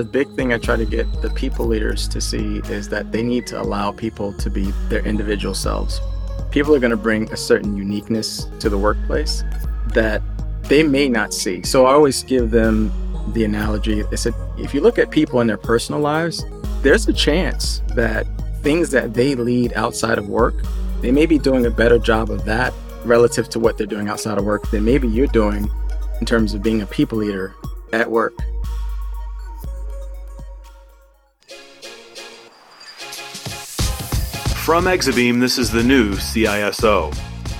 the big thing I try to get the people leaders to see is that they need to allow people to be their individual selves. People are going to bring a certain uniqueness to the workplace that they may not see. So I always give them the analogy. I said, if you look at people in their personal lives, there's a chance that things that they lead outside of work, they may be doing a better job of that relative to what they're doing outside of work than maybe you're doing in terms of being a people leader at work. From Exabeam, this is the new CISO,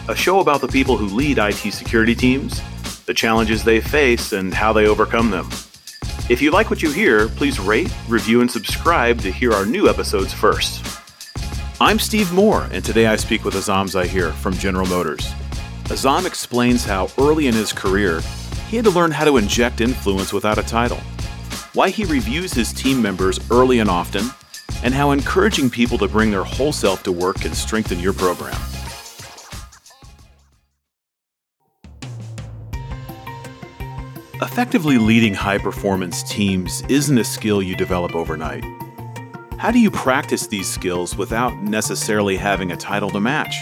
a show about the people who lead IT security teams, the challenges they face, and how they overcome them. If you like what you hear, please rate, review, and subscribe to hear our new episodes first. I'm Steve Moore, and today I speak with Azzam Zahir from General Motors. Azzam explains how early in his career he had to learn how to inject influence without a title, why he reviews his team members early and often, and how encouraging people to bring their whole self to work can strengthen your program. Effectively leading high performance teams isn't a skill you develop overnight. How do you practice these skills without necessarily having a title to match?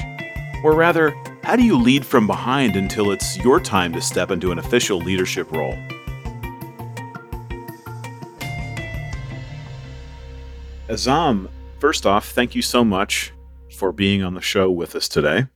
Or rather, how do you lead from behind until it's your time to step into an official leadership role? Azzam, first off, thank you so much for being on the show with us today.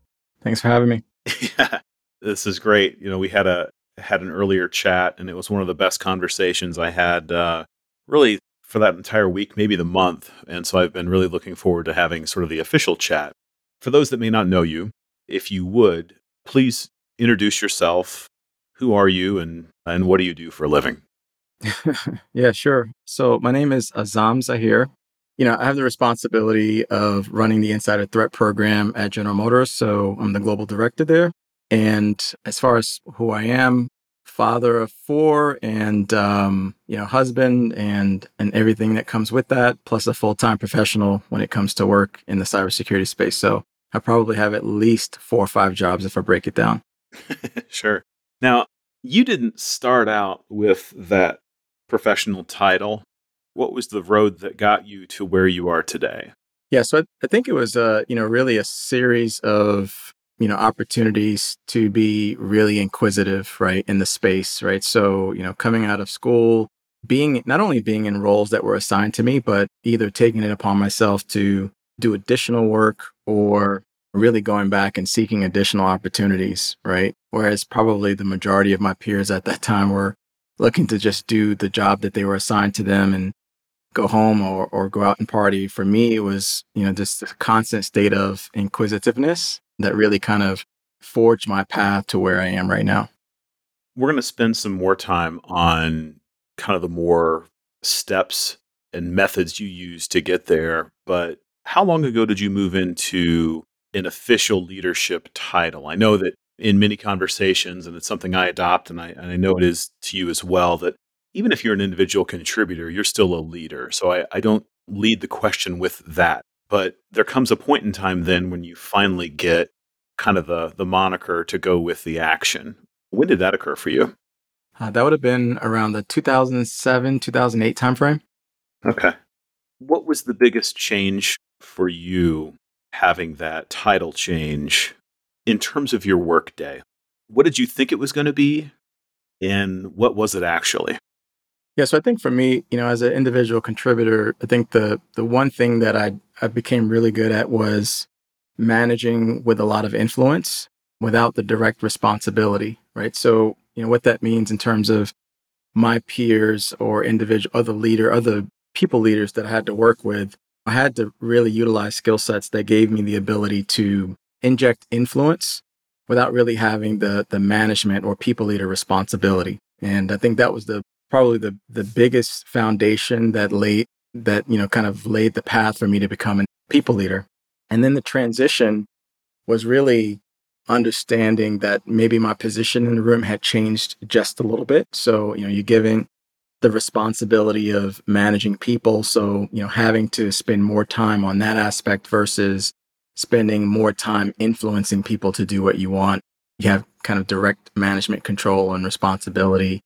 Thanks for having me. yeah, this is great. You know, we had a had an earlier chat, and it was one of the best conversations I had uh, really for that entire week, maybe the month. And so I've been really looking forward to having sort of the official chat. For those that may not know you, if you would, please introduce yourself. Who are you, and and what do you do for a living? yeah, sure. So my name is Azzam Zahir. You know, I have the responsibility of running the Insider Threat Program at General Motors. So I'm the global director there. And as far as who I am, father of four and um, you know husband and and everything that comes with that plus a full-time professional when it comes to work in the cybersecurity space so i probably have at least four or five jobs if i break it down sure now you didn't start out with that professional title what was the road that got you to where you are today? Yeah so i, I think it was uh you know really a series of you know opportunities to be really inquisitive right in the space right? So you know coming out of school being not only being in roles that were assigned to me but either taking it upon myself to do additional work or really going back and seeking additional opportunities right? Whereas probably the majority of my peers at that time were looking to just do the job that they were assigned to them and go home or, or go out and party for me it was you know just a constant state of inquisitiveness that really kind of forged my path to where I am right now. We're going to spend some more time on kind of the more steps and methods you use to get there. But how long ago did you move into an official leadership title? I know that in many conversations, and it's something I adopt, and I, and I know it is to you as well, that even if you're an individual contributor, you're still a leader. So I, I don't lead the question with that. But there comes a point in time then when you finally get kind of the, the moniker to go with the action. When did that occur for you? Uh, that would have been around the 2007, 2008 timeframe. Okay. What was the biggest change for you having that title change in terms of your workday? What did you think it was going to be? And what was it actually? Yeah, so I think for me, you know, as an individual contributor, I think the the one thing that I I became really good at was managing with a lot of influence without the direct responsibility, right? So, you know, what that means in terms of my peers or individual other leader, other people leaders that I had to work with, I had to really utilize skill sets that gave me the ability to inject influence without really having the the management or people leader responsibility. And I think that was the probably the the biggest foundation that laid that you know kind of laid the path for me to become a people leader. And then the transition was really understanding that maybe my position in the room had changed just a little bit. So you know you're giving the responsibility of managing people. So you know having to spend more time on that aspect versus spending more time influencing people to do what you want. You have kind of direct management control and responsibility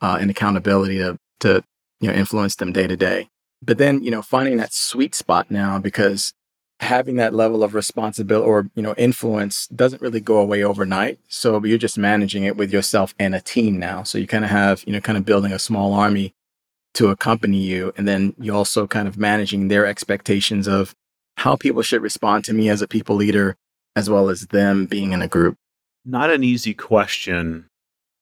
uh, and accountability to to you know, influence them day to day. But then, you know, finding that sweet spot now because having that level of responsibility or, you know, influence doesn't really go away overnight. So you're just managing it with yourself and a team now. So you kind of have, you know, kind of building a small army to accompany you. And then you also kind of managing their expectations of how people should respond to me as a people leader, as well as them being in a group. Not an easy question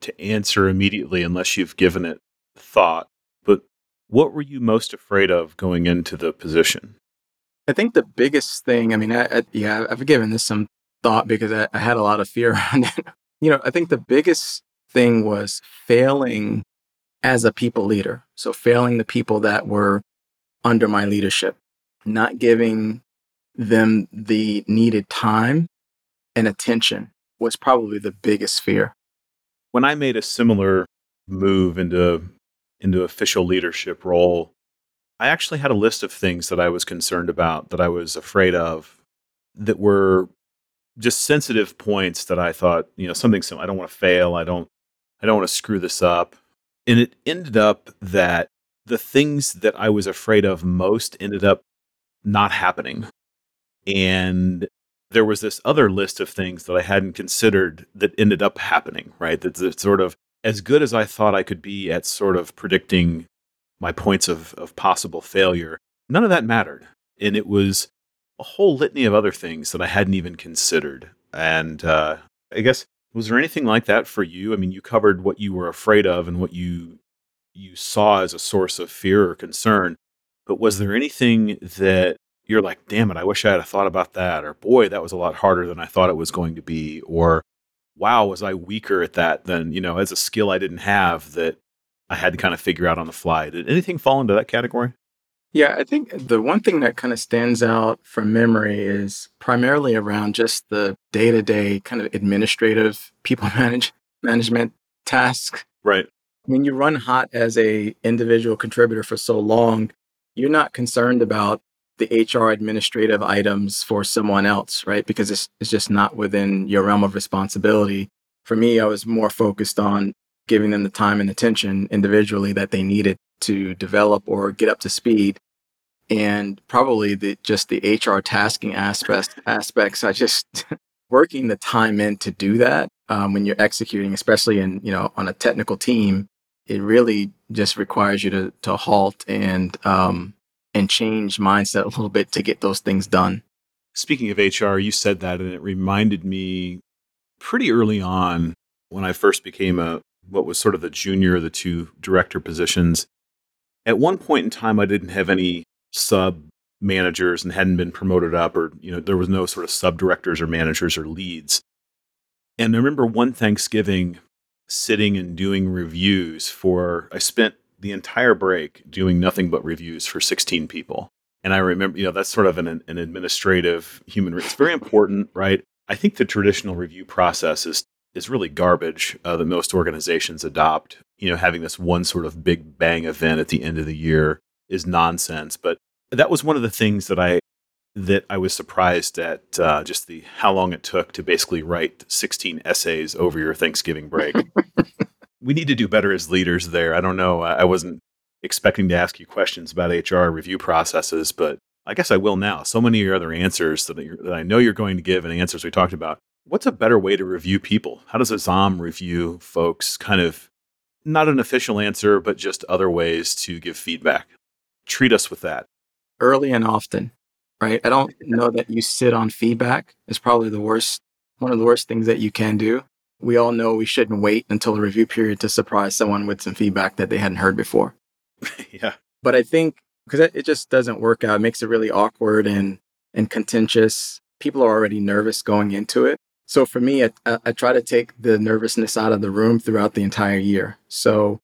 to answer immediately unless you've given it thought. But what were you most afraid of going into the position? I think the biggest thing, I mean, I, I, yeah, I've given this some thought because I, I had a lot of fear around it. You know, I think the biggest thing was failing as a people leader. So failing the people that were under my leadership, not giving them the needed time and attention was probably the biggest fear. When I made a similar move into into official leadership role, I actually had a list of things that I was concerned about, that I was afraid of, that were just sensitive points that I thought, you know, something I don't want to fail, I don't I don't want to screw this up. And it ended up that the things that I was afraid of most ended up not happening. And there was this other list of things that I hadn't considered that ended up happening, right? That's sort of as good as I thought I could be at sort of predicting my points of, of possible failure, none of that mattered. And it was a whole litany of other things that I hadn't even considered. And uh, I guess, was there anything like that for you? I mean, you covered what you were afraid of and what you you saw as a source of fear or concern. But was there anything that you're like, damn it, I wish I had thought about that, or boy, that was a lot harder than I thought it was going to be, or wow, was I weaker at that than, you know, as a skill I didn't have that I had to kind of figure out on the fly. Did anything fall into that category? Yeah, I think the one thing that kind of stands out from memory is primarily around just the day to day kind of administrative people manage management tasks. Right. When you run hot as a individual contributor for so long, you're not concerned about the HR administrative items for someone else, right? Because it's, it's just not within your realm of responsibility. For me, I was more focused on giving them the time and attention individually that they needed to develop or get up to speed. And probably the just the HR tasking aspects aspects, I just working the time in to do that um, when you're executing, especially in you know on a technical team, it really just requires you to to halt and um, and change mindset a little bit to get those things done. Speaking of HR, you said that, and it reminded me pretty early on when I first became a what was sort of the junior of the two director positions. At one point in time, I didn't have any sub managers and hadn't been promoted up, or you know, there was no sort of sub directors or managers or leads. And I remember one Thanksgiving sitting and doing reviews for. I spent the entire break doing nothing but reviews for 16 people. And I remember, you know, that's sort of an, an administrative human. It's very important, right? I think the traditional review process is is really garbage uh, that most organizations adopt. You know, having this one sort of big bang event at the end of the year is nonsense. But that was one of the things that I that I was surprised at uh, just the how long it took to basically write 16 essays over your Thanksgiving break. we need to do better as leaders there. I don't know. I wasn't expecting to ask you questions about HR review processes, but I guess I will now. So many of your other answers that, that I know you're going to give and answers we talked about. What's a better way to review people? How does Azzam review folks kind of not an official answer, but just other ways to give feedback? Treat us with that. Early and often, right? I don't know that you sit on feedback is probably the worst, one of the worst things that you can do we all know we shouldn't wait until the review period to surprise someone with some feedback that they hadn't heard before. yeah. But I think because it just doesn't work out, it makes it really awkward and, and contentious. People are already nervous going into it. So for me, I, I try to take the nervousness out of the room throughout the entire year. So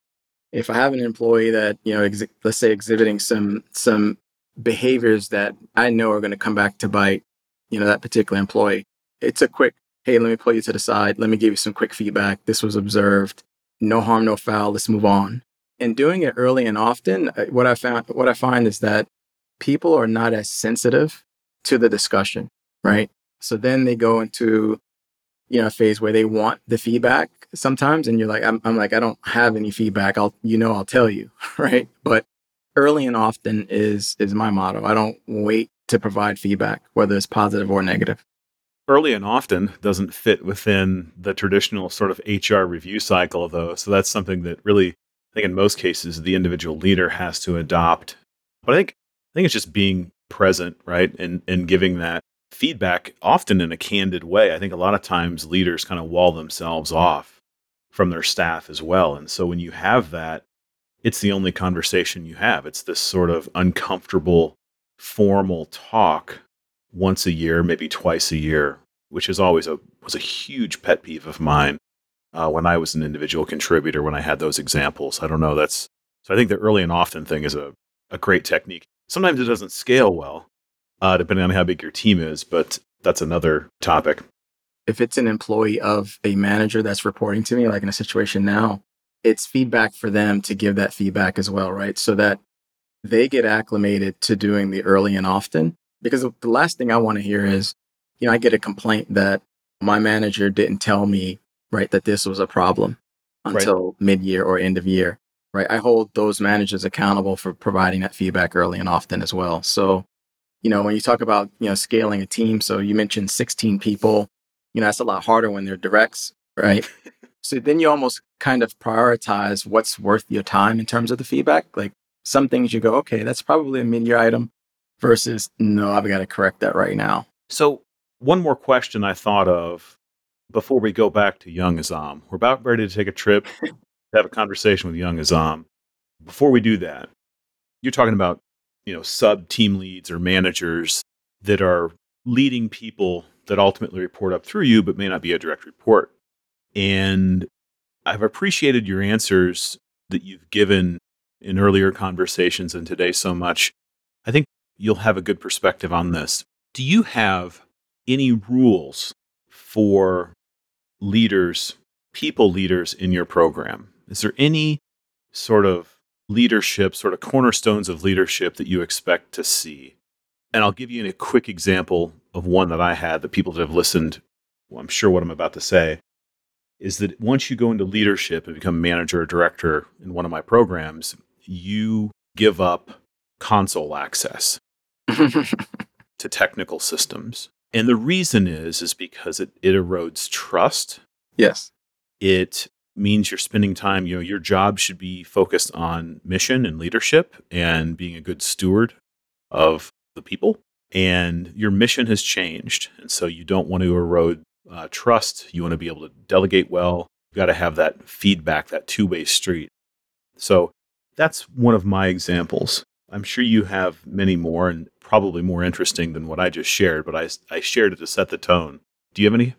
if I have an employee that, you know, ex- let's say exhibiting some, some behaviors that I know are going to come back to bite, you know, that particular employee, it's a quick hey, let me pull you to the side. Let me give you some quick feedback. This was observed. No harm, no foul. Let's move on. And doing it early and often, uh, what I found, what I find is that people are not as sensitive to the discussion, right? So then they go into you know, a phase where they want the feedback sometimes. And you're like, I'm, I'm like, I don't have any feedback. I'll, you know, I'll tell you. Right. But early and often is, is my motto. I don't wait to provide feedback, whether it's positive or negative. Early and often doesn't fit within the traditional sort of HR review cycle, though. So that's something that really, I think in most cases, the individual leader has to adopt. But I think, I think it's just being present, right? And, and giving that feedback often in a candid way. I think a lot of times leaders kind of wall themselves off from their staff as well. And so when you have that, it's the only conversation you have. It's this sort of uncomfortable, formal talk once a year, maybe twice a year, which is always a was a huge pet peeve of mine uh, when I was an individual contributor. When I had those examples, I don't know. That's so. I think the early and often thing is a a great technique. Sometimes it doesn't scale well, uh, depending on how big your team is. But that's another topic. If it's an employee of a manager that's reporting to me, like in a situation now, it's feedback for them to give that feedback as well, right? So that they get acclimated to doing the early and often. Because the last thing I want to hear is, you know, I get a complaint that my manager didn't tell me, right, that this was a problem until right. mid year or end of year, right? I hold those managers accountable for providing that feedback early and often as well. So you know, when you talk about, you know, scaling a team, so you mentioned 16 people, you know, that's a lot harder when they're directs, right? so then you almost kind of prioritize what's worth your time in terms of the feedback. Like some things you go, okay, that's probably a mid year item versus no, I've got to correct that right now. So one more question I thought of before we go back to young Azzam. We're about ready to take a trip, to have a conversation with young Azzam. Before we do that, you're talking about you know sub team leads or managers that are leading people that ultimately report up through you but may not be a direct report and i've appreciated your answers that you've given in earlier conversations and today so much i think you'll have a good perspective on this. Do you have any rules for leaders people leaders in your program? Is there any sort of leadership, sort of cornerstones of leadership that you expect to see. And I'll give you a quick example of one that I had that people that have listened, well, I'm sure what I'm about to say, is that once you go into leadership and become manager or director in one of my programs, you give up console access to technical systems. And the reason is is because it, it erodes trust. Yes. It means you're spending time, you know, your job should be focused on mission and leadership and being a good steward of the people. And your mission has changed. And so you don't want to erode uh, trust. You want to be able to delegate well. You've got to have that feedback, that two way street. So that's one of my examples. I'm sure you have many more and probably more interesting than what I just shared, but I, I shared it to set the tone. Do you have any?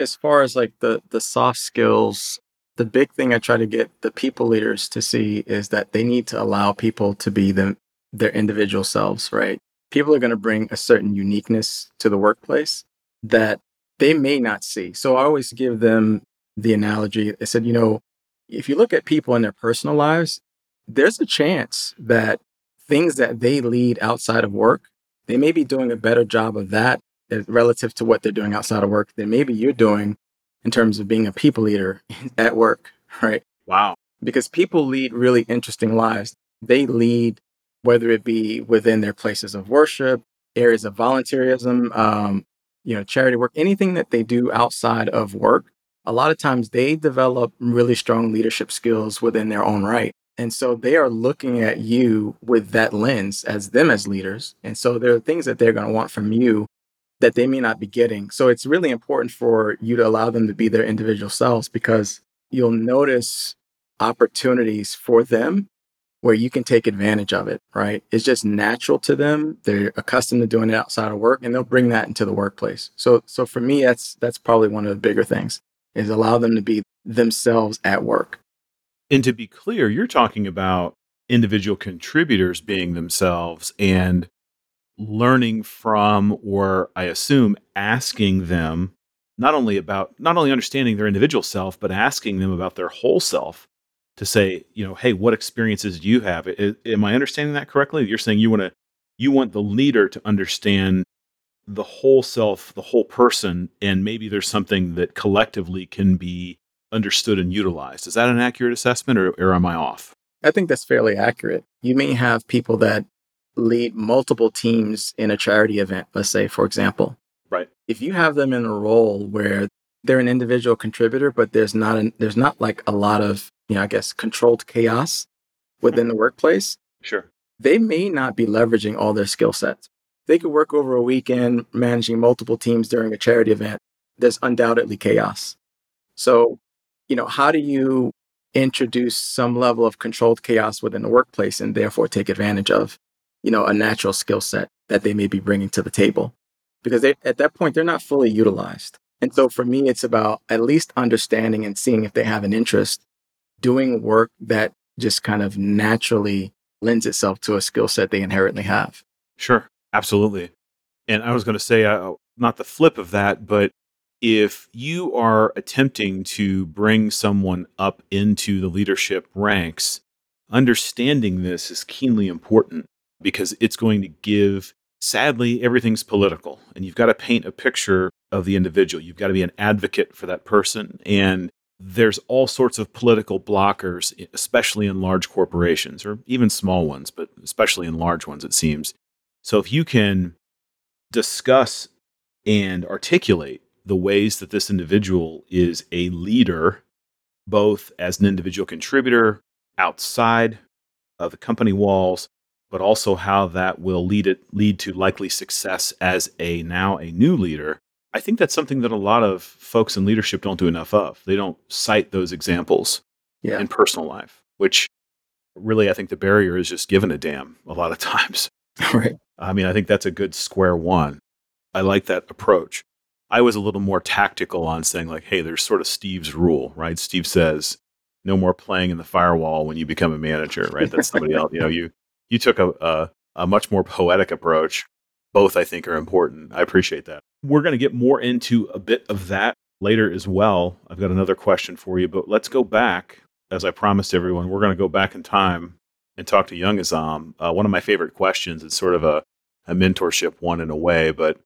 As far as like the the soft skills the big thing I try to get the people leaders to see is that they need to allow people to be them their individual selves, right? People are going to bring a certain uniqueness to the workplace that they may not see. So I always give them the analogy. I said, you know, if you look at people in their personal lives, there's a chance that things that they lead outside of work, they may be doing a better job of that relative to what they're doing outside of work than maybe you're doing in terms of being a people leader at work, right? Wow. Because people lead really interesting lives. They lead, whether it be within their places of worship, areas of volunteerism, um, you know, charity work, anything that they do outside of work. A lot of times they develop really strong leadership skills within their own right. And so they are looking at you with that lens as them as leaders. And so there are things that they're going to want from you that they may not be getting. So it's really important for you to allow them to be their individual selves because you'll notice opportunities for them where you can take advantage of it, right? It's just natural to them. They're accustomed to doing it outside of work and they'll bring that into the workplace. So so for me that's that's probably one of the bigger things is allow them to be themselves at work. And to be clear, you're talking about individual contributors being themselves and learning from, or I assume asking them not only about, not only understanding their individual self, but asking them about their whole self to say, you know, hey, what experiences do you have? Am I understanding that correctly? You're saying you want to, you want the leader to understand the whole self, the whole person, and maybe there's something that collectively can be understood and utilized. Is that an accurate assessment or, or am I off? I think that's fairly accurate. You may have people that lead multiple teams in a charity event, let's say, for example. Right. If you have them in a role where they're an individual contributor, but there's not an, there's not like a lot of, you know, I guess controlled chaos within the workplace. Sure. They may not be leveraging all their skill sets. They could work over a weekend managing multiple teams during a charity event. There's undoubtedly chaos. So, you know, how do you introduce some level of controlled chaos within the workplace and therefore take advantage of, you know, a natural skill set that they may be bringing to the table? Because they, at that point, they're not fully utilized. And so for me, it's about at least understanding and seeing if they have an interest doing work that just kind of naturally lends itself to a skill set they inherently have. Sure, absolutely. And I was going to say, uh, not the flip of that, but if you are attempting to bring someone up into the leadership ranks, understanding this is keenly important because it's going to give, sadly, everything's political. And you've got to paint a picture of the individual. You've got to be an advocate for that person. And there's all sorts of political blockers, especially in large corporations or even small ones, but especially in large ones, it seems. So if you can discuss and articulate the ways that this individual is a leader, both as an individual contributor outside of the company walls, but also how that will lead it lead to likely success as a now a new leader I think that's something that a lot of folks in leadership don't do enough of. They don't cite those examples yeah. in personal life, which really I think the barrier is just given a damn a lot of times. right. I mean, I think that's a good square one. I like that approach. I was a little more tactical on saying, like, hey, there's sort of Steve's rule, right? Steve says, no more playing in the firewall when you become a manager, right? That's somebody else. You know, you you took a, a, a much more poetic approach. Both, I think, are important. I appreciate that. We're going to get more into a bit of that later as well. I've got another question for you, but let's go back. As I promised everyone, we're going to go back in time and talk to young Azzam. Uh, one of my favorite questions is sort of a, a mentorship one in a way, but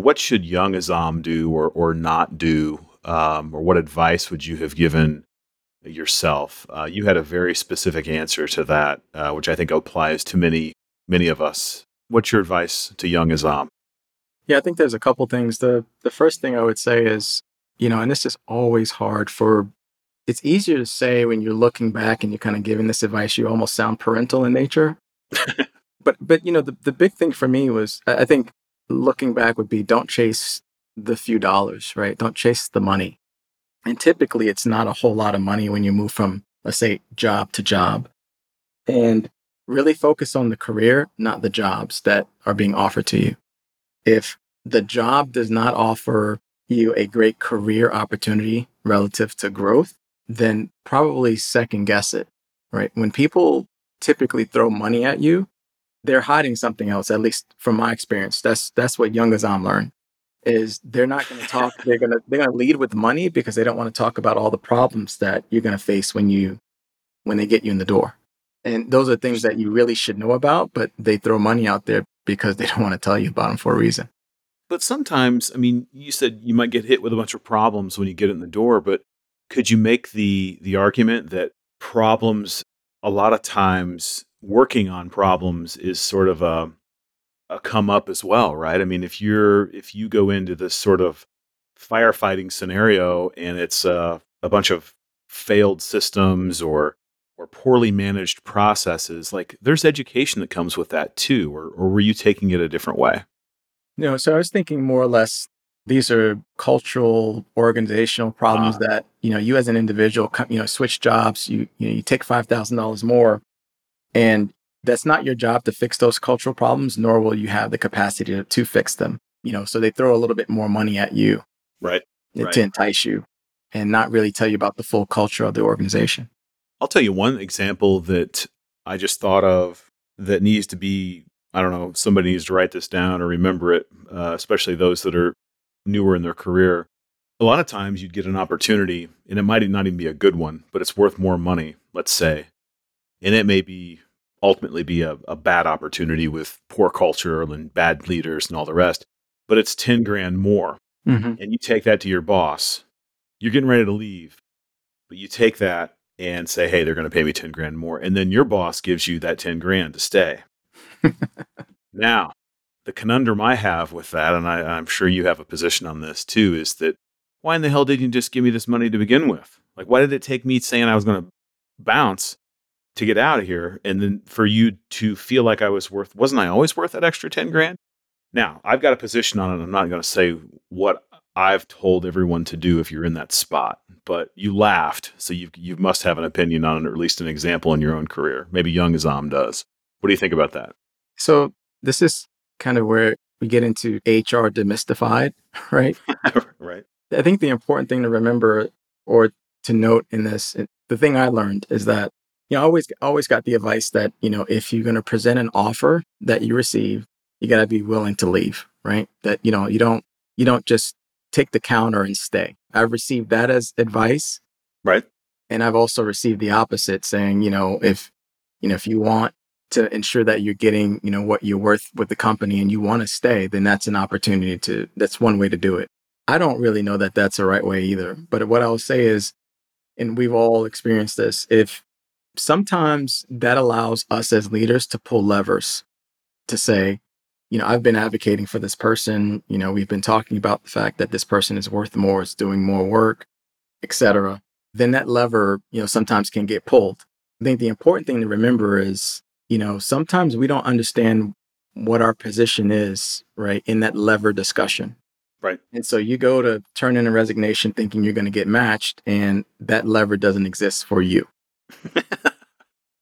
what should young Azzam do or, or not do? Um, or what advice would you have given yourself? Uh, you had a very specific answer to that, uh, which I think applies to many, many of us. What's your advice to young Azzam? Yeah, I think there's a couple things. The the first thing I would say is, you know, and this is always hard for it's easier to say when you're looking back and you're kind of giving this advice, you almost sound parental in nature. but but you know, the, the big thing for me was I think looking back would be don't chase the few dollars, right? Don't chase the money. And typically it's not a whole lot of money when you move from, let's say, job to job. And really focus on the career, not the jobs that are being offered to you. If the job does not offer you a great career opportunity relative to growth, then probably second guess it, right? When people typically throw money at you, they're hiding something else, at least from my experience. That's that's what young Azzam learned is they're not going to talk they're going to they're going to lead with money because they don't want to talk about all the problems that you're going to face when you when they get you in the door and those are things that you really should know about but they throw money out there because they don't want to tell you about them for a reason but sometimes, I mean, you said you might get hit with a bunch of problems when you get in the door, but could you make the the argument that problems a lot of times working on problems is sort of a a come up as well, right? I mean, if you're if you go into this sort of firefighting scenario and it's uh, a bunch of failed systems or or poorly managed processes, like there's education that comes with that too, or or were you taking it a different way? No, so I was thinking more or less these are cultural organizational problems uh, that you know you as an individual you know switch jobs you you, know, you take $5000 more and that's not your job to fix those cultural problems nor will you have the capacity to, to fix them you know so they throw a little bit more money at you right, right to entice you and not really tell you about the full culture of the organization i'll tell you one example that i just thought of that needs to be I don't know, somebody needs to write this down or remember it, uh, especially those that are newer in their career. A lot of times you'd get an opportunity, and it might not even be a good one, but it's worth more money, let's say. And it may be ultimately be a, a bad opportunity with poor culture and bad leaders and all the rest. but it's 10 grand more. Mm-hmm. And you take that to your boss. You're getting ready to leave, but you take that and say, hey, they're going to pay me 10 grand more. And then your boss gives you that 10 grand to stay. now, the conundrum I have with that, and I, I'm sure you have a position on this too, is that why in the hell didn't you just give me this money to begin with? Like, why did it take me saying I was going to bounce to get out of here and then for you to feel like I was worth, wasn't I always worth that extra 10 grand? Now, I've got a position on it. I'm not going to say what I've told everyone to do if you're in that spot, but you laughed. So you, you must have an opinion on it, or at least an example in your own career. Maybe young Azzam does. What do you think about that? So this is kind of where we get into HR demystified, right? right. I think the important thing to remember or to note in this, the thing I learned is that you know, I always always got the advice that you know if you're going to present an offer that you receive, you got to be willing to leave, right? That you know you don't you don't just take the counter and stay. I've received that as advice, right? And I've also received the opposite, saying you know if you know if you want to ensure that you're getting you know what you're worth with the company and you want to stay, then that's an opportunity to that's one way to do it. I don't really know that that's the right way either. But what I'll say is, and we've all experienced this, if sometimes that allows us as leaders to pull levers to say, you know, I've been advocating for this person. You know, we've been talking about the fact that this person is worth more, is doing more work, etc. Then that lever, you know, sometimes can get pulled. I think the important thing to remember is, you know, sometimes we don't understand what our position is, right, in that lever discussion. Right. And so you go to turn in a resignation thinking you're going to get matched, and that lever doesn't exist for you.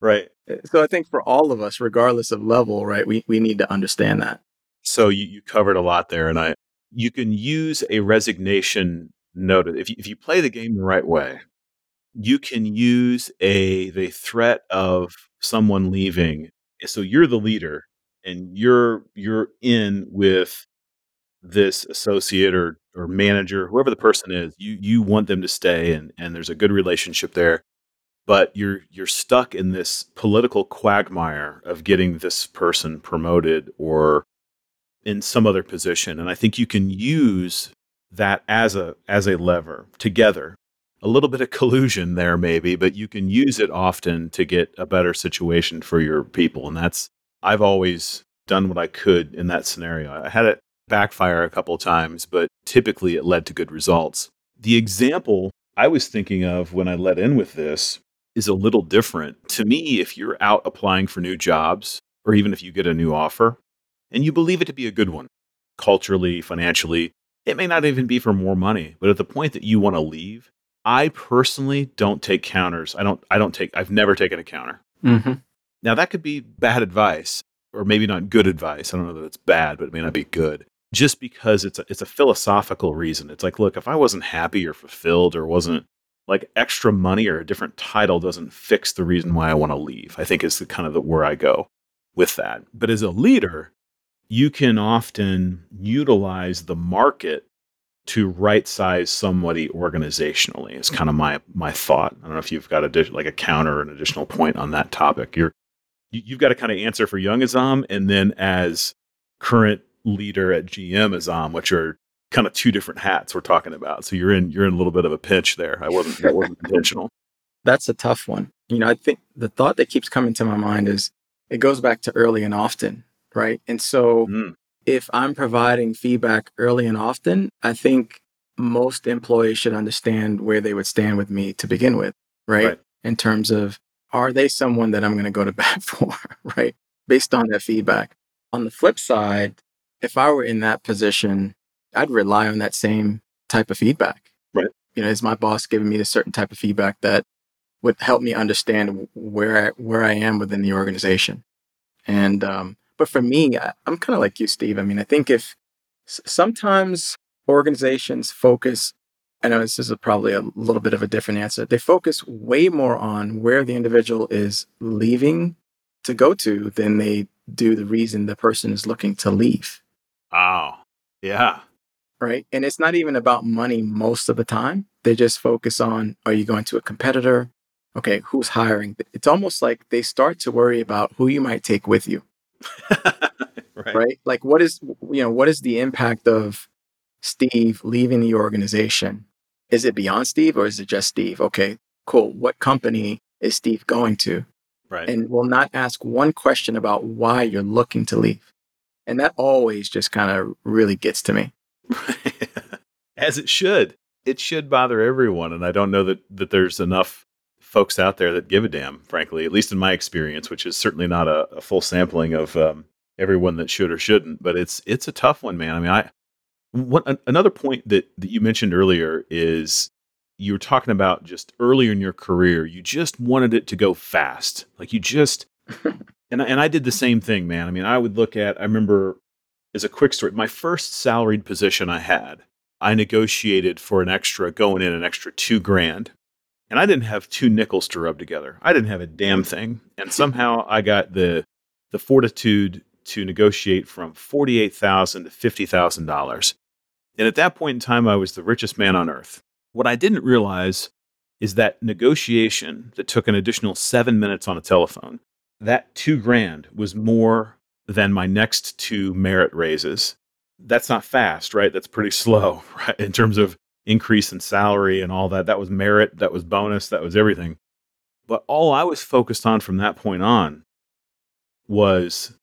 right. Uh, so I think for all of us, regardless of level, right, we, we need to understand that. So you, you covered a lot there, and I you can use a resignation notice if you, if you play the game the right way. You can use a the threat of someone leaving. So you're the leader, and you're you're in with this associate or or manager, whoever the person is. You you want them to stay, and and there's a good relationship there but you're you're stuck in this political quagmire of getting this person promoted or in some other position. And i think you can use that as a as a lever together. A little bit of collusion there maybe but you can use it often to get a better situation for your people. And that's i've always done what i could in that scenario. I had it backfire a couple times but typically it led to good results. The example i was thinking of when i let in with this is a little different. To me, if you're out applying for new jobs, or even if you get a new offer, and you believe it to be a good one, culturally, financially, it may not even be for more money, but at the point that you want to leave, I personally don't take counters. I don't. I don't take. I've never taken a counter. Mm-hmm. Now that could be bad advice, or maybe not good advice. I don't know that it's bad, but it may not be good. Just because it's a, it's a philosophical reason. It's like, look, if I wasn't happy or fulfilled or wasn't like extra money or a different title doesn't fix the reason why I want to leave. I think is the kind of the, where I go with that. But as a leader, you can often utilize the market to right size somebody organizationally. It's kind of my my thought. I don't know if you've got a like a counter or an additional point on that topic. You're you, you've got to kind of answer for young Azzam and then as current leader at GM Azzam, which are kind of two different hats we're talking about. So you're in you're in a little bit of a pinch there. I wasn't that wasn't intentional. That's a tough one. You know, I think the thought that keeps coming to my mind is it goes back to early and often, right? And so mm. if I'm providing feedback early and often, I think most employees should understand where they would stand with me to begin with, right? right. In terms of are they someone that I'm going to go to bat for, right? Based on that feedback. On the flip side, if I were in that position I'd rely on that same type of feedback. Right. You know, is my boss giving me a certain type of feedback that would help me understand where I, where I am within the organization. And um, but for me, I, I'm kind of like you, Steve. I mean, I think if sometimes organizations focus I know this is a, probably a little bit of a different answer. They focus way more on where the individual is leaving to go to than they do the reason the person is looking to leave. Wow. Yeah right? And it's not even about money most of the time. They just focus on are you going to a competitor? Okay, who's hiring? It's almost like they start to worry about who you might take with you. right. right. Like, what is you know what is the impact of Steve leaving the organization? Is it beyond Steve or is it just Steve? Okay, cool. What company is Steve going to? Right. And will not ask one question about why you're looking to leave. And that always just kind of really gets to me. As it should. It should bother everyone. And I don't know that, that there's enough folks out there that give a damn, frankly, at least in my experience, which is certainly not a, a full sampling of um, everyone that should or shouldn't. But it's it's a tough one, man. I mean, I what, another point that, that you mentioned earlier is you were talking about just earlier in your career, you just wanted it to go fast. Like you just, and, and I did the same thing, man. I mean, I would look at, I remember as a quick story, my first salaried position I had, I negotiated for an extra, going in an extra two grand. And I didn't have two nickels to rub together. I didn't have a damn thing. And somehow I got the, the fortitude to negotiate from 48,000 to $50,000. And at that point in time, I was the richest man on earth. What I didn't realize is that negotiation that took an additional seven minutes on a telephone, that two grand was more than my next two merit raises. That's not fast, right? That's pretty slow, right? In terms of increase in salary and all that. That was merit, that was bonus, that was everything. But all I was focused on from that point on was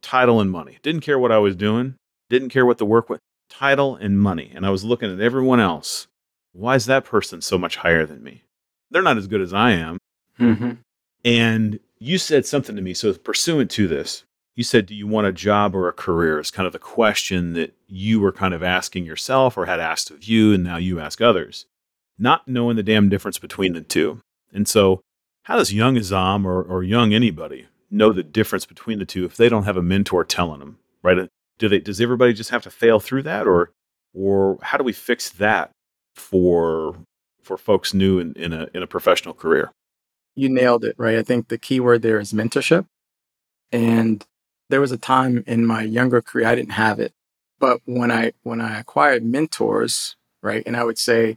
title and money. Didn't care what I was doing, didn't care what the work was, title and money. And I was looking at everyone else. Why is that person so much higher than me? They're not as good as I am. Mm-hmm. And you said something to me. So, pursuant to this, you said, Do you want a job or a career? Is kind of the question that you were kind of asking yourself or had asked of you, and now you ask others, not knowing the damn difference between the two. And so, how does young Azzam or, or young anybody know the difference between the two if they don't have a mentor telling them, right? Uh, do they, does everybody just have to fail through that, or, or how do we fix that for for folks new in, in a in a professional career? You nailed it, right? I think the key word there is mentorship. And there was a time in my younger career I didn't have it. But when I when I acquired mentors, right, and I would say,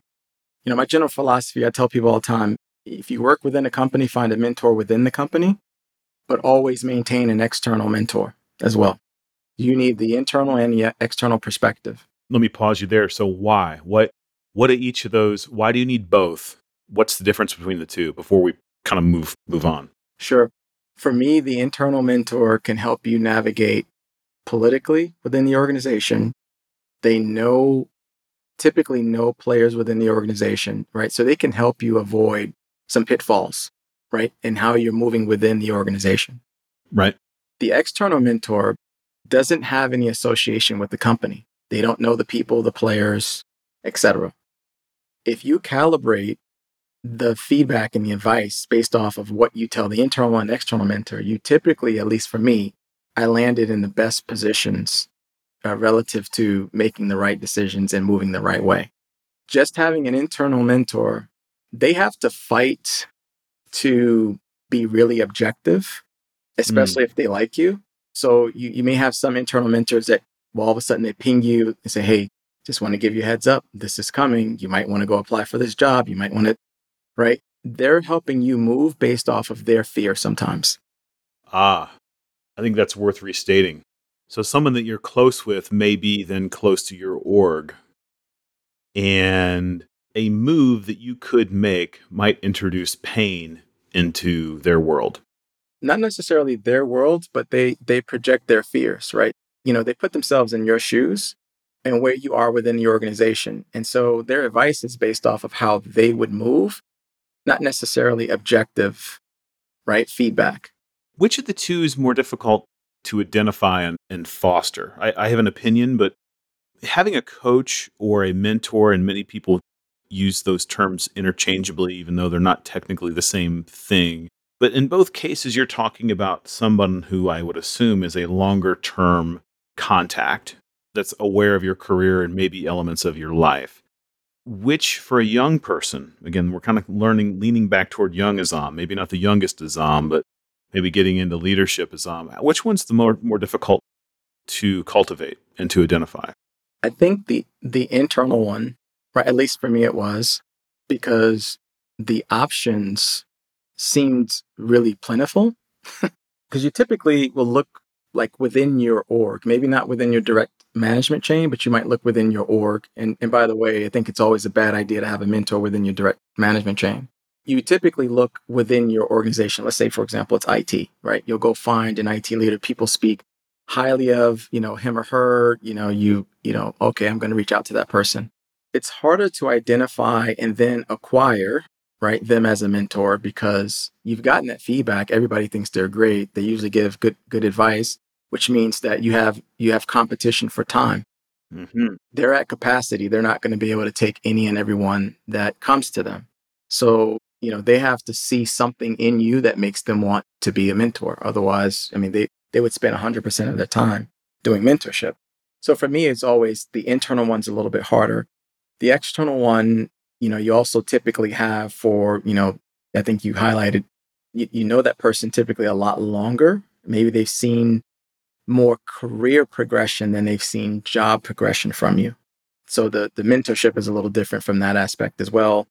you know, my general philosophy, I tell people all the time, if you work within a company, find a mentor within the company, but always maintain an external mentor as well. You need the internal and the external perspective. Let me pause you there. So why? What what are each of those? Why do you need both? What's the difference between the two before we kind of move move on? Sure. For me, the internal mentor can help you navigate politically within the organization. They know typically know players within the organization, right? So they can help you avoid some pitfalls, right? And how you're moving within the organization. Right. The external mentor doesn't have any association with the company. They don't know the people, the players, etc if you calibrate the feedback and the advice based off of what you tell the internal and external mentor, you typically, at least for me, I landed in the best positions uh, relative to making the right decisions and moving the right way. Just having an internal mentor, they have to fight to be really objective, especially mm. if they like you. So you, you may have some internal mentors that well, all of a sudden they ping you and say, hey, just want to give you heads up. This is coming. You might want to go apply for this job. You might want to, right? They're helping you move based off of their fear sometimes. Ah, I think that's worth restating. So, someone that you're close with may be then close to your org. And a move that you could make might introduce pain into their world. Not necessarily their world, but they they project their fears, right? You know, they put themselves in your shoes and where you are within the organization. And so their advice is based off of how they would move, not necessarily objective, right? Feedback. Which of the two is more difficult to identify and, and foster? I, I have an opinion, but having a coach or a mentor, and many people use those terms interchangeably, even though they're not technically the same thing. But in both cases, you're talking about someone who I would assume is a longer term contact that's aware of your career and maybe elements of your life. Which, for a young person, again, we're kind of learning, leaning back toward young Azzam, maybe not the youngest Azzam, but maybe getting into leadership Azzam. Which one's the more, more difficult to cultivate and to identify? I think the the internal one, right? At least for me, it was because the options seemed really plentiful. Because you typically will look like within your org, maybe not within your direct management chain, but you might look within your org. And, and by the way, I think it's always a bad idea to have a mentor within your direct management chain. You typically look within your organization. Let's say, for example, it's IT, right? You'll go find an IT leader. People speak highly of, you know, him or her. You know, you, you know, okay, I'm going to reach out to that person. It's harder to identify and then acquire, right, them as a mentor because you've gotten that feedback. Everybody thinks they're great. They usually give good, good advice which means that you have you have competition for time. Mm-hmm. They're at capacity. They're not going to be able to take any and everyone that comes to them. So you know they have to see something in you that makes them want to be a mentor. Otherwise, I mean, they they would spend 100% of their time doing mentorship. So for me, it's always the internal one's a little bit harder. The external one, you know, you also typically have for, you know, I think you highlighted, you, you know that person typically a lot longer. Maybe they've seen more career progression than they've seen job progression from you. So the, the mentorship is a little different from that aspect as well.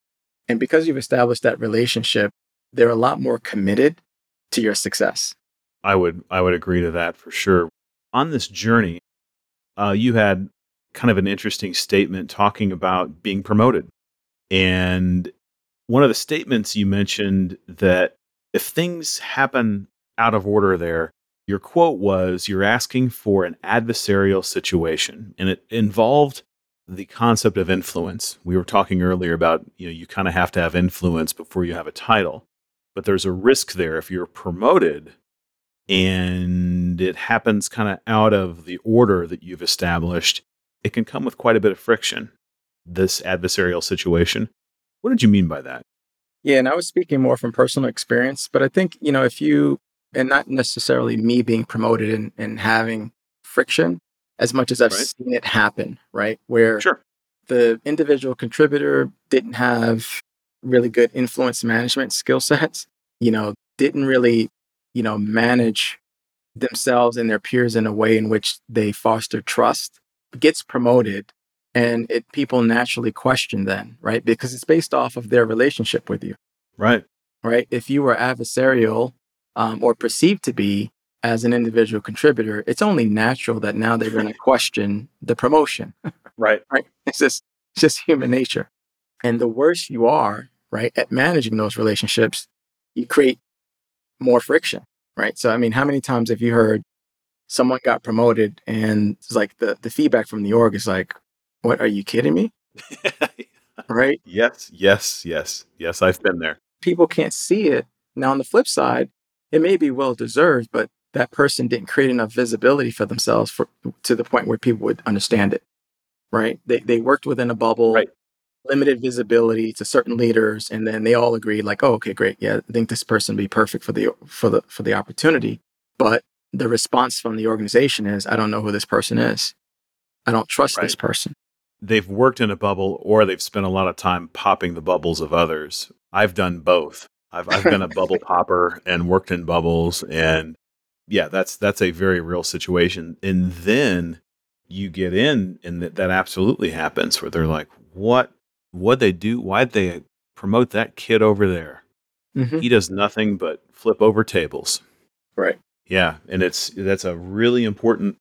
And because you've established that relationship, they're a lot more committed to your success. I would I would agree to that for sure. On this journey, uh, you had kind of an interesting statement talking about being promoted. And one of the statements you mentioned that if things happen out of order there, your quote was You're asking for an adversarial situation, and it involved the concept of influence. We were talking earlier about, you know, you kind of have to have influence before you have a title, but there's a risk there if you're promoted and it happens kind of out of the order that you've established, it can come with quite a bit of friction, this adversarial situation. What did you mean by that? Yeah, and I was speaking more from personal experience, but I think, you know, if you and not necessarily me being promoted and, and having friction as much as I've right. seen it happen, right? Where sure. the individual contributor didn't have really good influence management skill sets, you know, didn't really, you know, manage themselves and their peers in a way in which they foster trust, gets promoted and it people naturally question then, right? Because it's based off of their relationship with you. Right. Right. If you were adversarial um, or perceived to be as an individual contributor, it's only natural that now they're going to question the promotion. right. Right. It's just, it's just human nature. And the worse you are, right, at managing those relationships, you create more friction, right? So, I mean, how many times have you heard someone got promoted and it's like the, the feedback from the org is like, what, are you kidding me? right? Yes, yes, yes, yes, I've been there. People can't see it. Now, on the flip side, it may be well deserved, but that person didn't create enough visibility for themselves for, to the point where people would understand it. Right? They they worked within a bubble, right. limited visibility to certain leaders, and then they all agreed, like, oh, okay, great, yeah, I think this person would be perfect for the for the for the opportunity. But the response from the organization is, I don't know who this person is. I don't trust right. this person. They've worked in a bubble or they've spent a lot of time popping the bubbles of others. I've done both. I've I've been a bubble popper and worked in bubbles and yeah, that's that's a very real situation. And then you get in and that, that absolutely happens where they're like, what what they do? Why'd they promote that kid over there? Mm-hmm. He does nothing but flip over tables. Right. Yeah. And it's that's a really important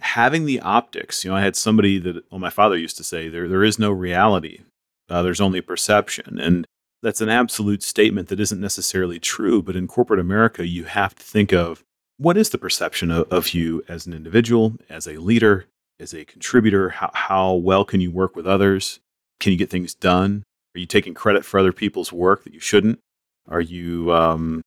having the optics. You know, I had somebody that well, my father used to say there there is no reality. Uh, there's only perception. And that's an absolute statement that isn't necessarily true. But in corporate America, you have to think of what is the perception of, of you as an individual, as a leader, as a contributor? How, how well can you work with others? Can you get things done? Are you taking credit for other people's work that you shouldn't? Are you um,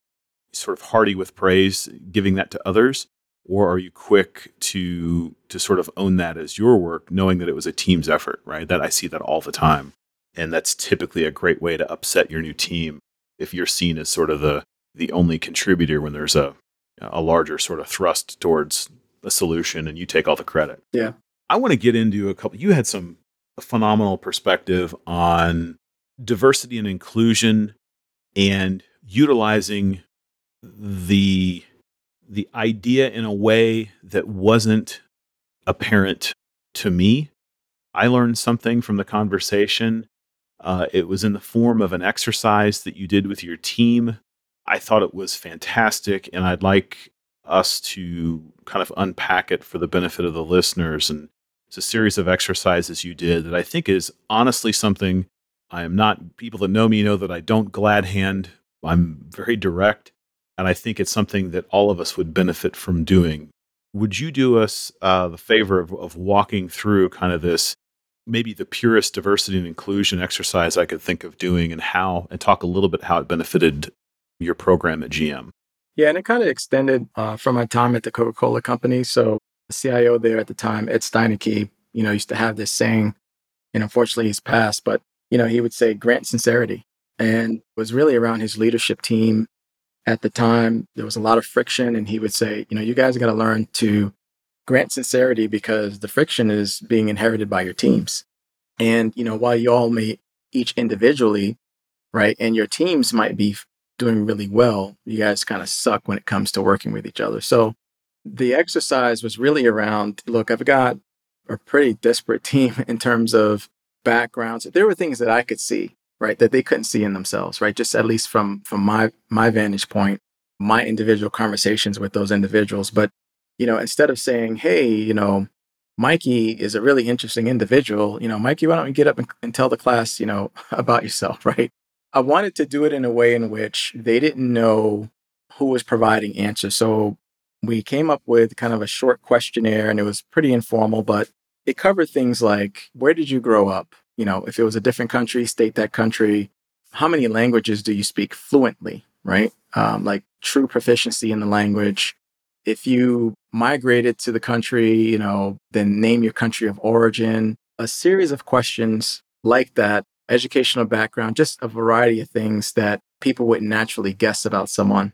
sort of hearty with praise, giving that to others? Or are you quick to to sort of own that as your work, knowing that it was a team's effort, right? That I see that all the time. And that's typically a great way to upset your new team if you're seen as sort of the, the only contributor when there's a, a larger sort of thrust towards a solution and you take all the credit. Yeah. I want to get into a couple. You had some phenomenal perspective on diversity and inclusion and utilizing the the idea in a way that wasn't apparent to me. I learned something from the conversation uh, it was in the form of an exercise that you did with your team. I thought it was fantastic, and I'd like us to kind of unpack it for the benefit of the listeners. And it's a series of exercises you did that I think is honestly something I am not, people that know me know that I don't glad hand. I'm very direct. And I think it's something that all of us would benefit from doing. Would you do us uh, the favor of, of walking through kind of this, maybe the purest diversity and inclusion exercise I could think of doing and how, and talk a little bit how it benefited your program at GM? Yeah, and it kind of extended uh, from my time at the Coca Cola Company. So the CIO there at the time, Ed Steinike, you know, used to have this saying, and unfortunately he's passed, but, you know, he would say, grant sincerity. And was really around his leadership team at the time, there was a lot of friction, and he would say, you know, you guys got to learn to grant sincerity because the friction is being inherited by your teams. And, you know, while you all may each individually, right, and your teams might be doing really well, you guys kind of suck when it comes to working with each other. So the exercise was really around look, I've got a pretty disparate team in terms of backgrounds. There were things that I could see right that they couldn't see in themselves right just at least from from my my vantage point my individual conversations with those individuals but you know instead of saying hey you know mikey is a really interesting individual you know mikey why don't you get up and, and tell the class you know about yourself right i wanted to do it in a way in which they didn't know who was providing answers so we came up with kind of a short questionnaire and it was pretty informal but it covered things like where did you grow up you know, if it was a different country, state that country. How many languages do you speak fluently, right? Um, like true proficiency in the language. If you migrated to the country, you know, then name your country of origin. A series of questions like that, educational background, just a variety of things that people would naturally guess about someone.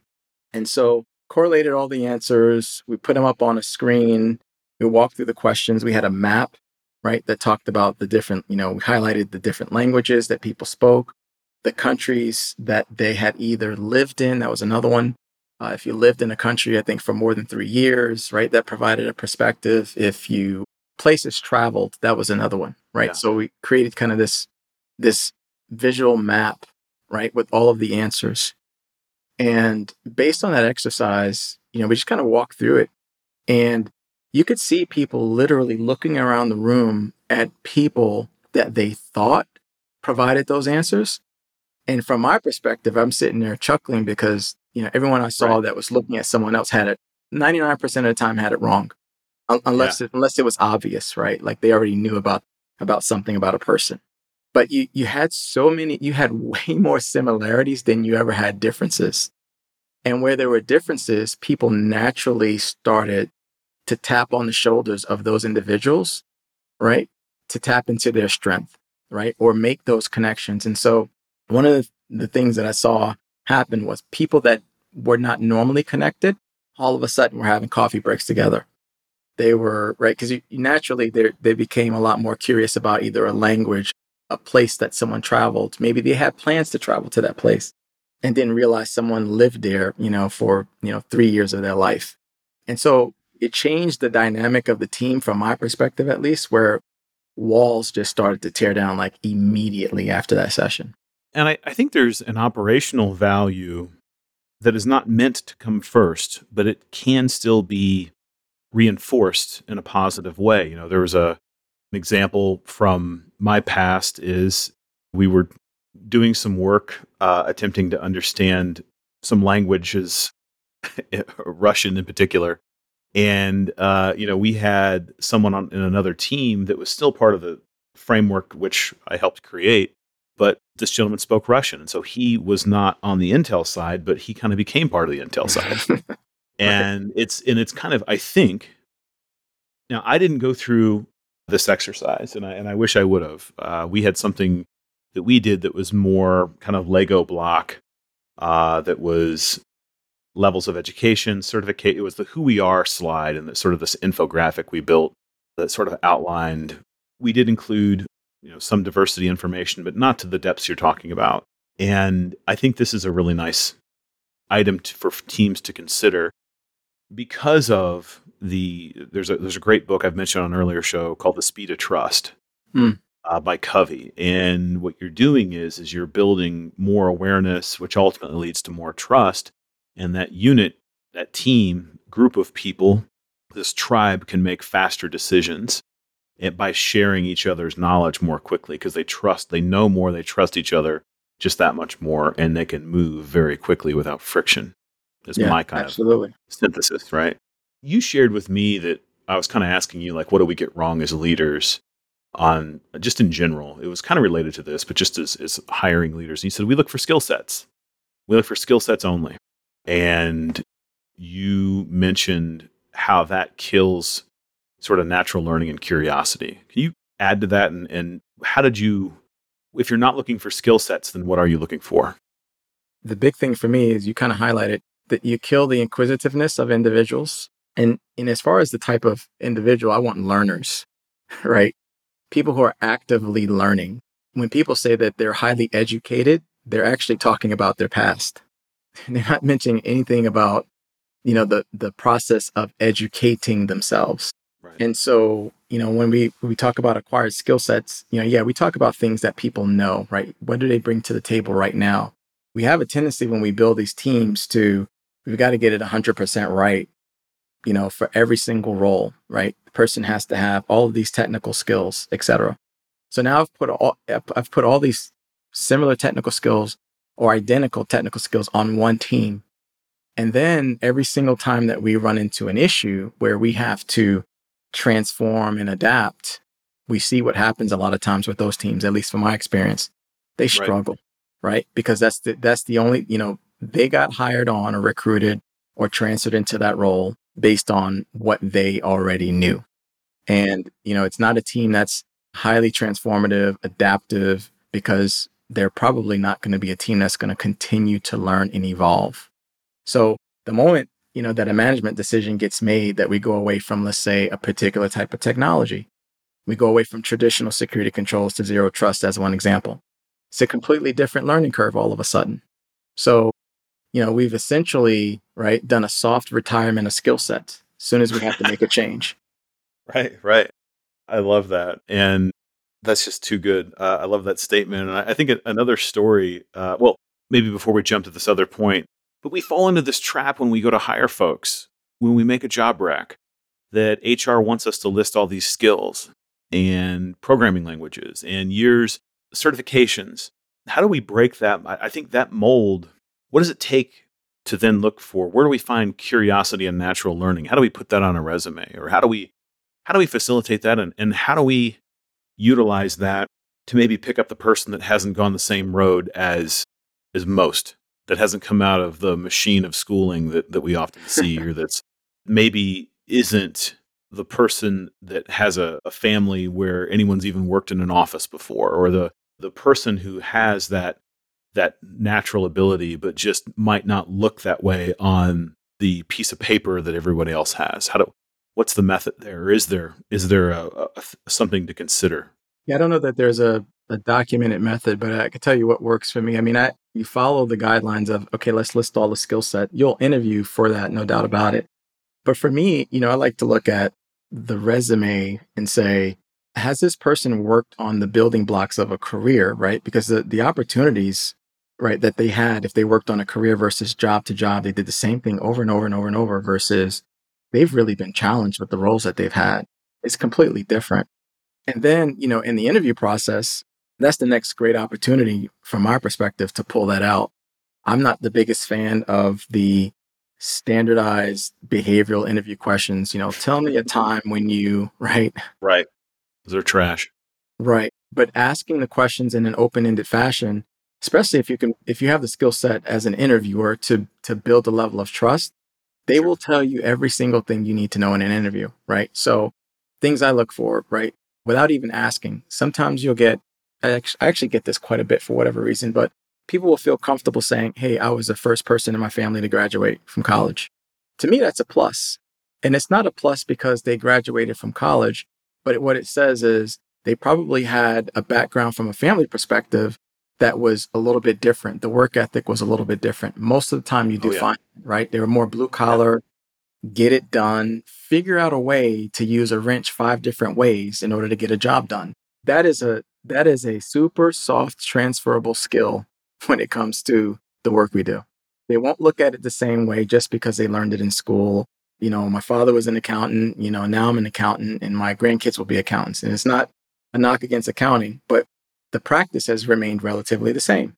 And so correlated all the answers. We put them up on a screen. We walked through the questions. We had a map right? That talked about the different, you know, we highlighted the different languages that people spoke, the countries that they had either lived in. That was another one. Uh, if you lived in a country, I think for more than three years, right? That provided a perspective. If you places traveled, that was another one, right? Yeah. So we created kind of this this visual map, right, with all of the answers. And based on that exercise, you know, we just kind of walked through it. And you could see people literally looking around the room at people that they thought provided those answers. And from my perspective, I'm sitting there chuckling because, you know, everyone I saw right. that was looking at someone else had it 99% of the time had it wrong. unless yeah. it, unless it was obvious, right? Like they already knew about about something about a person. But you you had so many you had way more similarities than you ever had differences. And where there were differences, people naturally started to tap on the shoulders of those individuals, right? To tap into their strength, right? Or make those connections. And so one of the, the things that I saw happen was people that were not normally connected, all of a sudden were having coffee breaks together. They were, right? Because naturally they became a lot more curious about either a language, a place that someone traveled. Maybe they had plans to travel to that place and didn't realize someone lived there, you know, for, you know, three years of their life. And so it changed the dynamic of the team from my perspective at least where walls just started to tear down like immediately after that session and I, I, think there's an operational value that is not meant to come first but it can still be reinforced in a positive way you know there was a an example from my past is we were doing some work uh, attempting to understand some languages russian in particular and uh, you know we had someone on in another team that was still part of the framework which I helped create. This gentleman spoke Russian, and so he was not on the Intel side, but he kind of became part of the Intel side. and it's and it's kind of I think now I didn't go through this exercise, and I and I wish I would have. Uh, we had something that we did that was more kind of Lego block uh, that was levels of education, certificate. It was the who we are slide and the, sort of this infographic we built that sort of outlined. We did include, you know, some diversity information, but not to the depths you're talking about. And I think this is a really nice item to, for teams to consider because of the there's a there's a great book I've mentioned on an earlier show called The Speed of Trust. Mm. Uh, by Covey, and what you're doing is is you're building more awareness, which ultimately leads to more trust, and that unit, that team group of people, this tribe can make faster decisions by sharing each other's knowledge more quickly because they trust, they know more, they trust each other just that much more, and they can move very quickly without friction. Is yeah, my kind absolutely. of synthesis, right? You shared with me that I was kind of asking you, like, what do we get wrong as leaders on just in general? It was kind of related to this, but just as, as hiring leaders. And you said, we look for skill sets. We look for skill sets only. And you mentioned how that kills sort of natural learning and curiosity. Can you add to that? And, and how did you, if you're not looking for skill sets, then what are you looking for? The big thing for me is you kind of highlighted that you kill the inquisitiveness of individuals. And, and as far as the type of individual, I want learners, right? People who are actively learning. When people say that they're highly educated, they're actually talking about their past. They're not mentioning anything about, you know, the, the process of educating themselves. Right. And so, you know, when we when we talk about acquired skill sets, you know, yeah, we talk about things that people know, right? What do they bring to the table right now? We have a tendency when we build these teams to we've got to get it 100% right you know for every single role right the person has to have all of these technical skills etc so now i've put all i've put all these similar technical skills or identical technical skills on one team and then every single time that we run into an issue where we have to transform and adapt we see what happens a lot of times with those teams at least from my experience they struggle right, right? because that's the that's the only you know they got hired on or recruited or transferred into that role based on what they already knew. And, you know, it's not a team that's highly transformative, adaptive, because they're probably not going to be a team that's going to continue to learn and evolve. So the moment, you know, that a management decision gets made that we go away from, let's say, a particular type of technology, we go away from traditional security controls to zero trust as one example. It's a completely different learning curve all of a sudden. So you know, we've essentially, right, done a soft retirement of skill sets as soon as we have to make a change. Right, right. I love that. And that's just too good. Uh, I love that statement. And I, I think another story, uh, well, maybe before we jump to this other point, but we fall into this trap when we go to hire folks, when we make a job req, that HR wants us to list all these skills and programming languages and years certifications. How do we break that? I, think that mold what does it take to then look for where do we find curiosity and natural learning? How do we put that on a resume? Or how do we how do we facilitate that and, and how do we utilize that to maybe pick up the person that hasn't gone the same road as as most, that hasn't come out of the machine of schooling that, that we often see, or that's maybe isn't the person that has a, a family where anyone's even worked in an office before, or the the person who has that that natural ability, but just might not look that way on the piece of paper that everybody else has? How do what's the method there? Is there is there a, a, something to consider? Yeah, I don't know that there's a, a documented method, but I can tell you what works for me. I mean, I you follow the guidelines of okay, let's list all the skill set. You'll interview for that, no doubt about it. But for me, you know, I like to look at the resume and say, has this person worked on the building blocks of a career, right? Because the, the opportunities right that they had if they worked on a career versus job to job they did the same thing over and over and over and over versus they've really been challenged with the roles that they've had it's completely different and then you know in the interview process that's the next great opportunity from our perspective to pull that out. I'm not the biggest fan of the standardized behavioral interview questions. You know tell me a time when you right? Right. Those are trash. Right. But asking the questions in an open-ended fashion especially if you can if you have the skill set as an interviewer to to build a level of trust they sure. will tell you every single thing you need to know in an interview right? So things i look for right? Without even asking sometimes you'll get I actually, get this quite a bit for whatever reason but people will feel comfortable saying hey i was the first person in my family to graduate from college to me that's a plus and it's not a plus because they graduated from college but what it says is they probably had a background from a family perspective that was a little bit different. The work ethic was a little bit different. Most of the time, you do oh, yeah. fine, right? They were more blue collar, yeah. get it done, figure out a way to use a wrench five different ways in order to get a job done. That is a that is a super soft transferable skill when it comes to the work we do. They won't look at it the same way just because they learned it in school you know, my father was an accountant, you know, now I'm an accountant and my grandkids will be accountants. And it's not a knock against accounting, but the practice has remained relatively the same.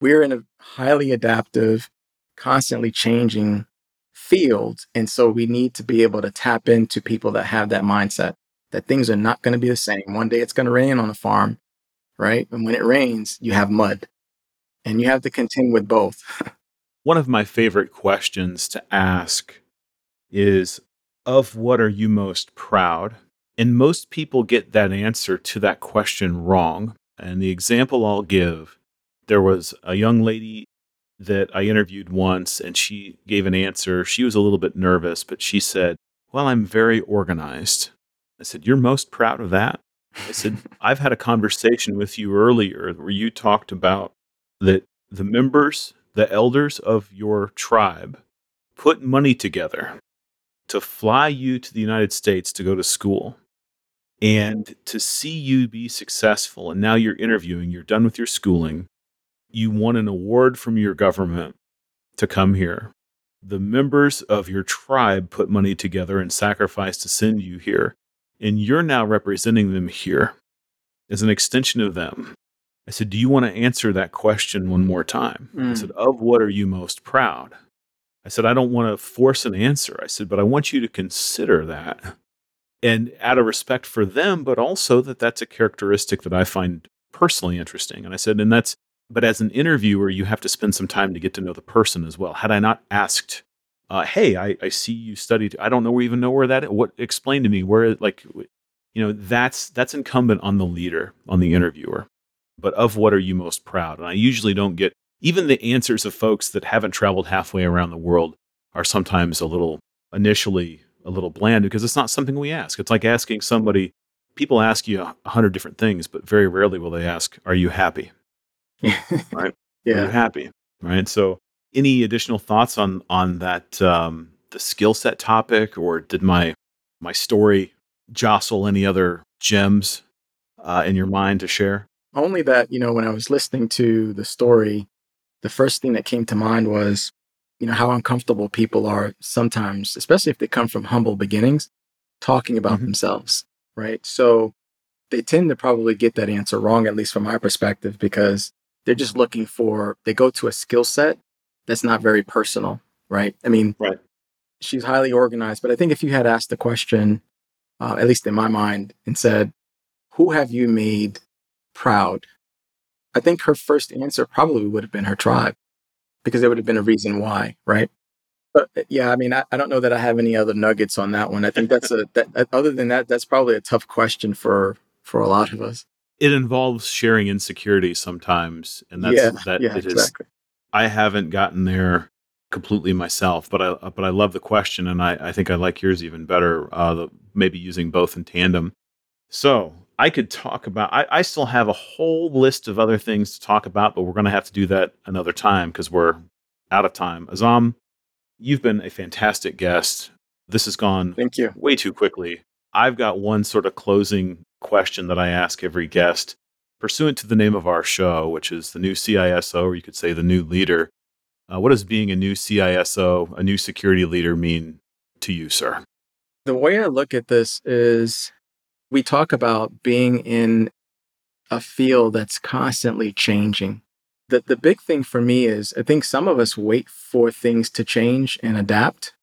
We're in a highly adaptive, constantly changing field. And so we need to be able to tap into people that have that mindset that things are not going to be the same. One day it's going to rain on a farm, right? And when it rains, you have mud and you have to contend with both. One of my favorite questions to ask is of what are you most proud? And most people get that answer to that question wrong. And the example I'll give there was a young lady that I interviewed once, and she gave an answer. She was a little bit nervous, but she said, Well, I'm very organized. I said, You're most proud of that? I said, I've had a conversation with you earlier where you talked about that the members, the elders of your tribe, put money together to fly you to the United States to go to school and to see you be successful. And now you're interviewing, you're done with your schooling, you won an award from your government to come here. The members of your tribe put money together and sacrificed to send you here. And you're now representing them here as an extension of them. I said, Do you want to answer that question one more time? Mm. I said, Of what are you most proud? I said, I don't want to force an answer. I said, But I want you to consider that. And out of respect for them, but also that that's a characteristic that I find personally interesting. And I said, And that's, but as an interviewer, you have to spend some time to get to know the person as well. Had I not asked, uh, Hey, I, I see you studied, I don't know even know where that, what, explain to me where, like, you know, that's, that's incumbent on the leader, on the interviewer but of what are you most proud? And I usually don't get even the answers of folks that haven't traveled halfway around the world are sometimes a little initially a little bland because it's not something we ask. It's like asking somebody, people ask you a hundred different things, but very rarely will they ask, Are you happy? right? Yeah. Are you happy? Right. So any additional thoughts on on that um, the skill set topic or did my my story jostle any other gems uh, in your mind to share? Only that, you know, when I was listening to the story, the first thing that came to mind was, you know, how uncomfortable people are sometimes, especially if they come from humble beginnings, talking about mm-hmm. themselves, right? So they tend to probably get that answer wrong, at least from my perspective, because they're just looking for, they go to a skill set that's not very personal, right? I mean, right. she's highly organized, but I think if you had asked the question, uh, at least in my mind, and said, who have you made proud? I think her first answer probably would have been her tribe because there would have been a reason why, right? But uh, yeah, I mean, I, I don't know that I have any other nuggets on that one. I think that's a that, other than that, that's probably a tough question for for a lot of us. It involves sharing insecurity sometimes, and that's yeah, that yeah, it exactly. Is, I haven't gotten there completely myself, but I but I love the question, and I, I think I like yours even better. Uh, the, maybe using both in tandem. So I could talk about. I, I still have a whole list of other things to talk about, but we're going to have to do that another time because we're out of time. Azzam, you've been a fantastic guest. This has gone thank you way too quickly. I've got one sort of closing question that I ask every guest, pursuant to the name of our show, which is the new CISO, or you could say the new leader. Uh, what does being a new CISO, a new security leader, mean to you, sir? The way I look at this is we talk about being in a field that's constantly changing. The, the big thing for me is I think some of us wait for things to change and adapt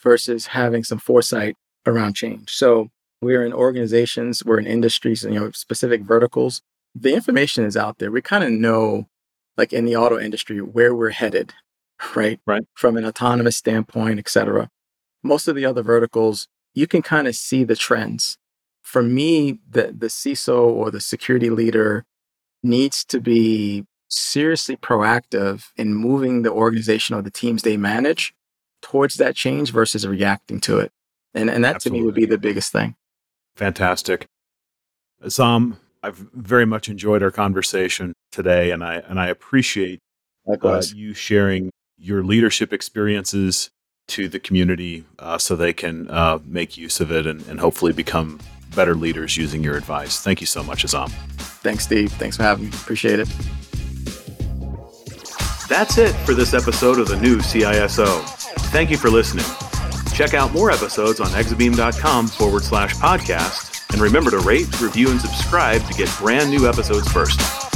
versus having some foresight around change. So we're in organizations, we're in industries, you know, specific verticals. The information is out there. We kind of know, like in the auto industry, where we're headed, right? Right. From an autonomous standpoint, et cetera. Most of the other verticals, you can kind of see the trends for me, the, the CISO or the security leader needs to be seriously proactive in moving the organization or the teams they manage towards that change versus reacting to it. And, and that Absolutely. to me would be the biggest thing. Fantastic. Sam, I've very much enjoyed our conversation today, and I and I appreciate uh, you sharing your leadership experiences to the community uh, so they can uh, make use of it and, and hopefully become better leaders using your advice. Thank you so much, Azzam. Thanks, Steve. Thanks for having me. Appreciate it. That's it for this episode of the new CISO. Thank you for listening. Check out more episodes on exabeam.com forward slash podcast. And remember to rate, review, and subscribe to get brand new episodes first.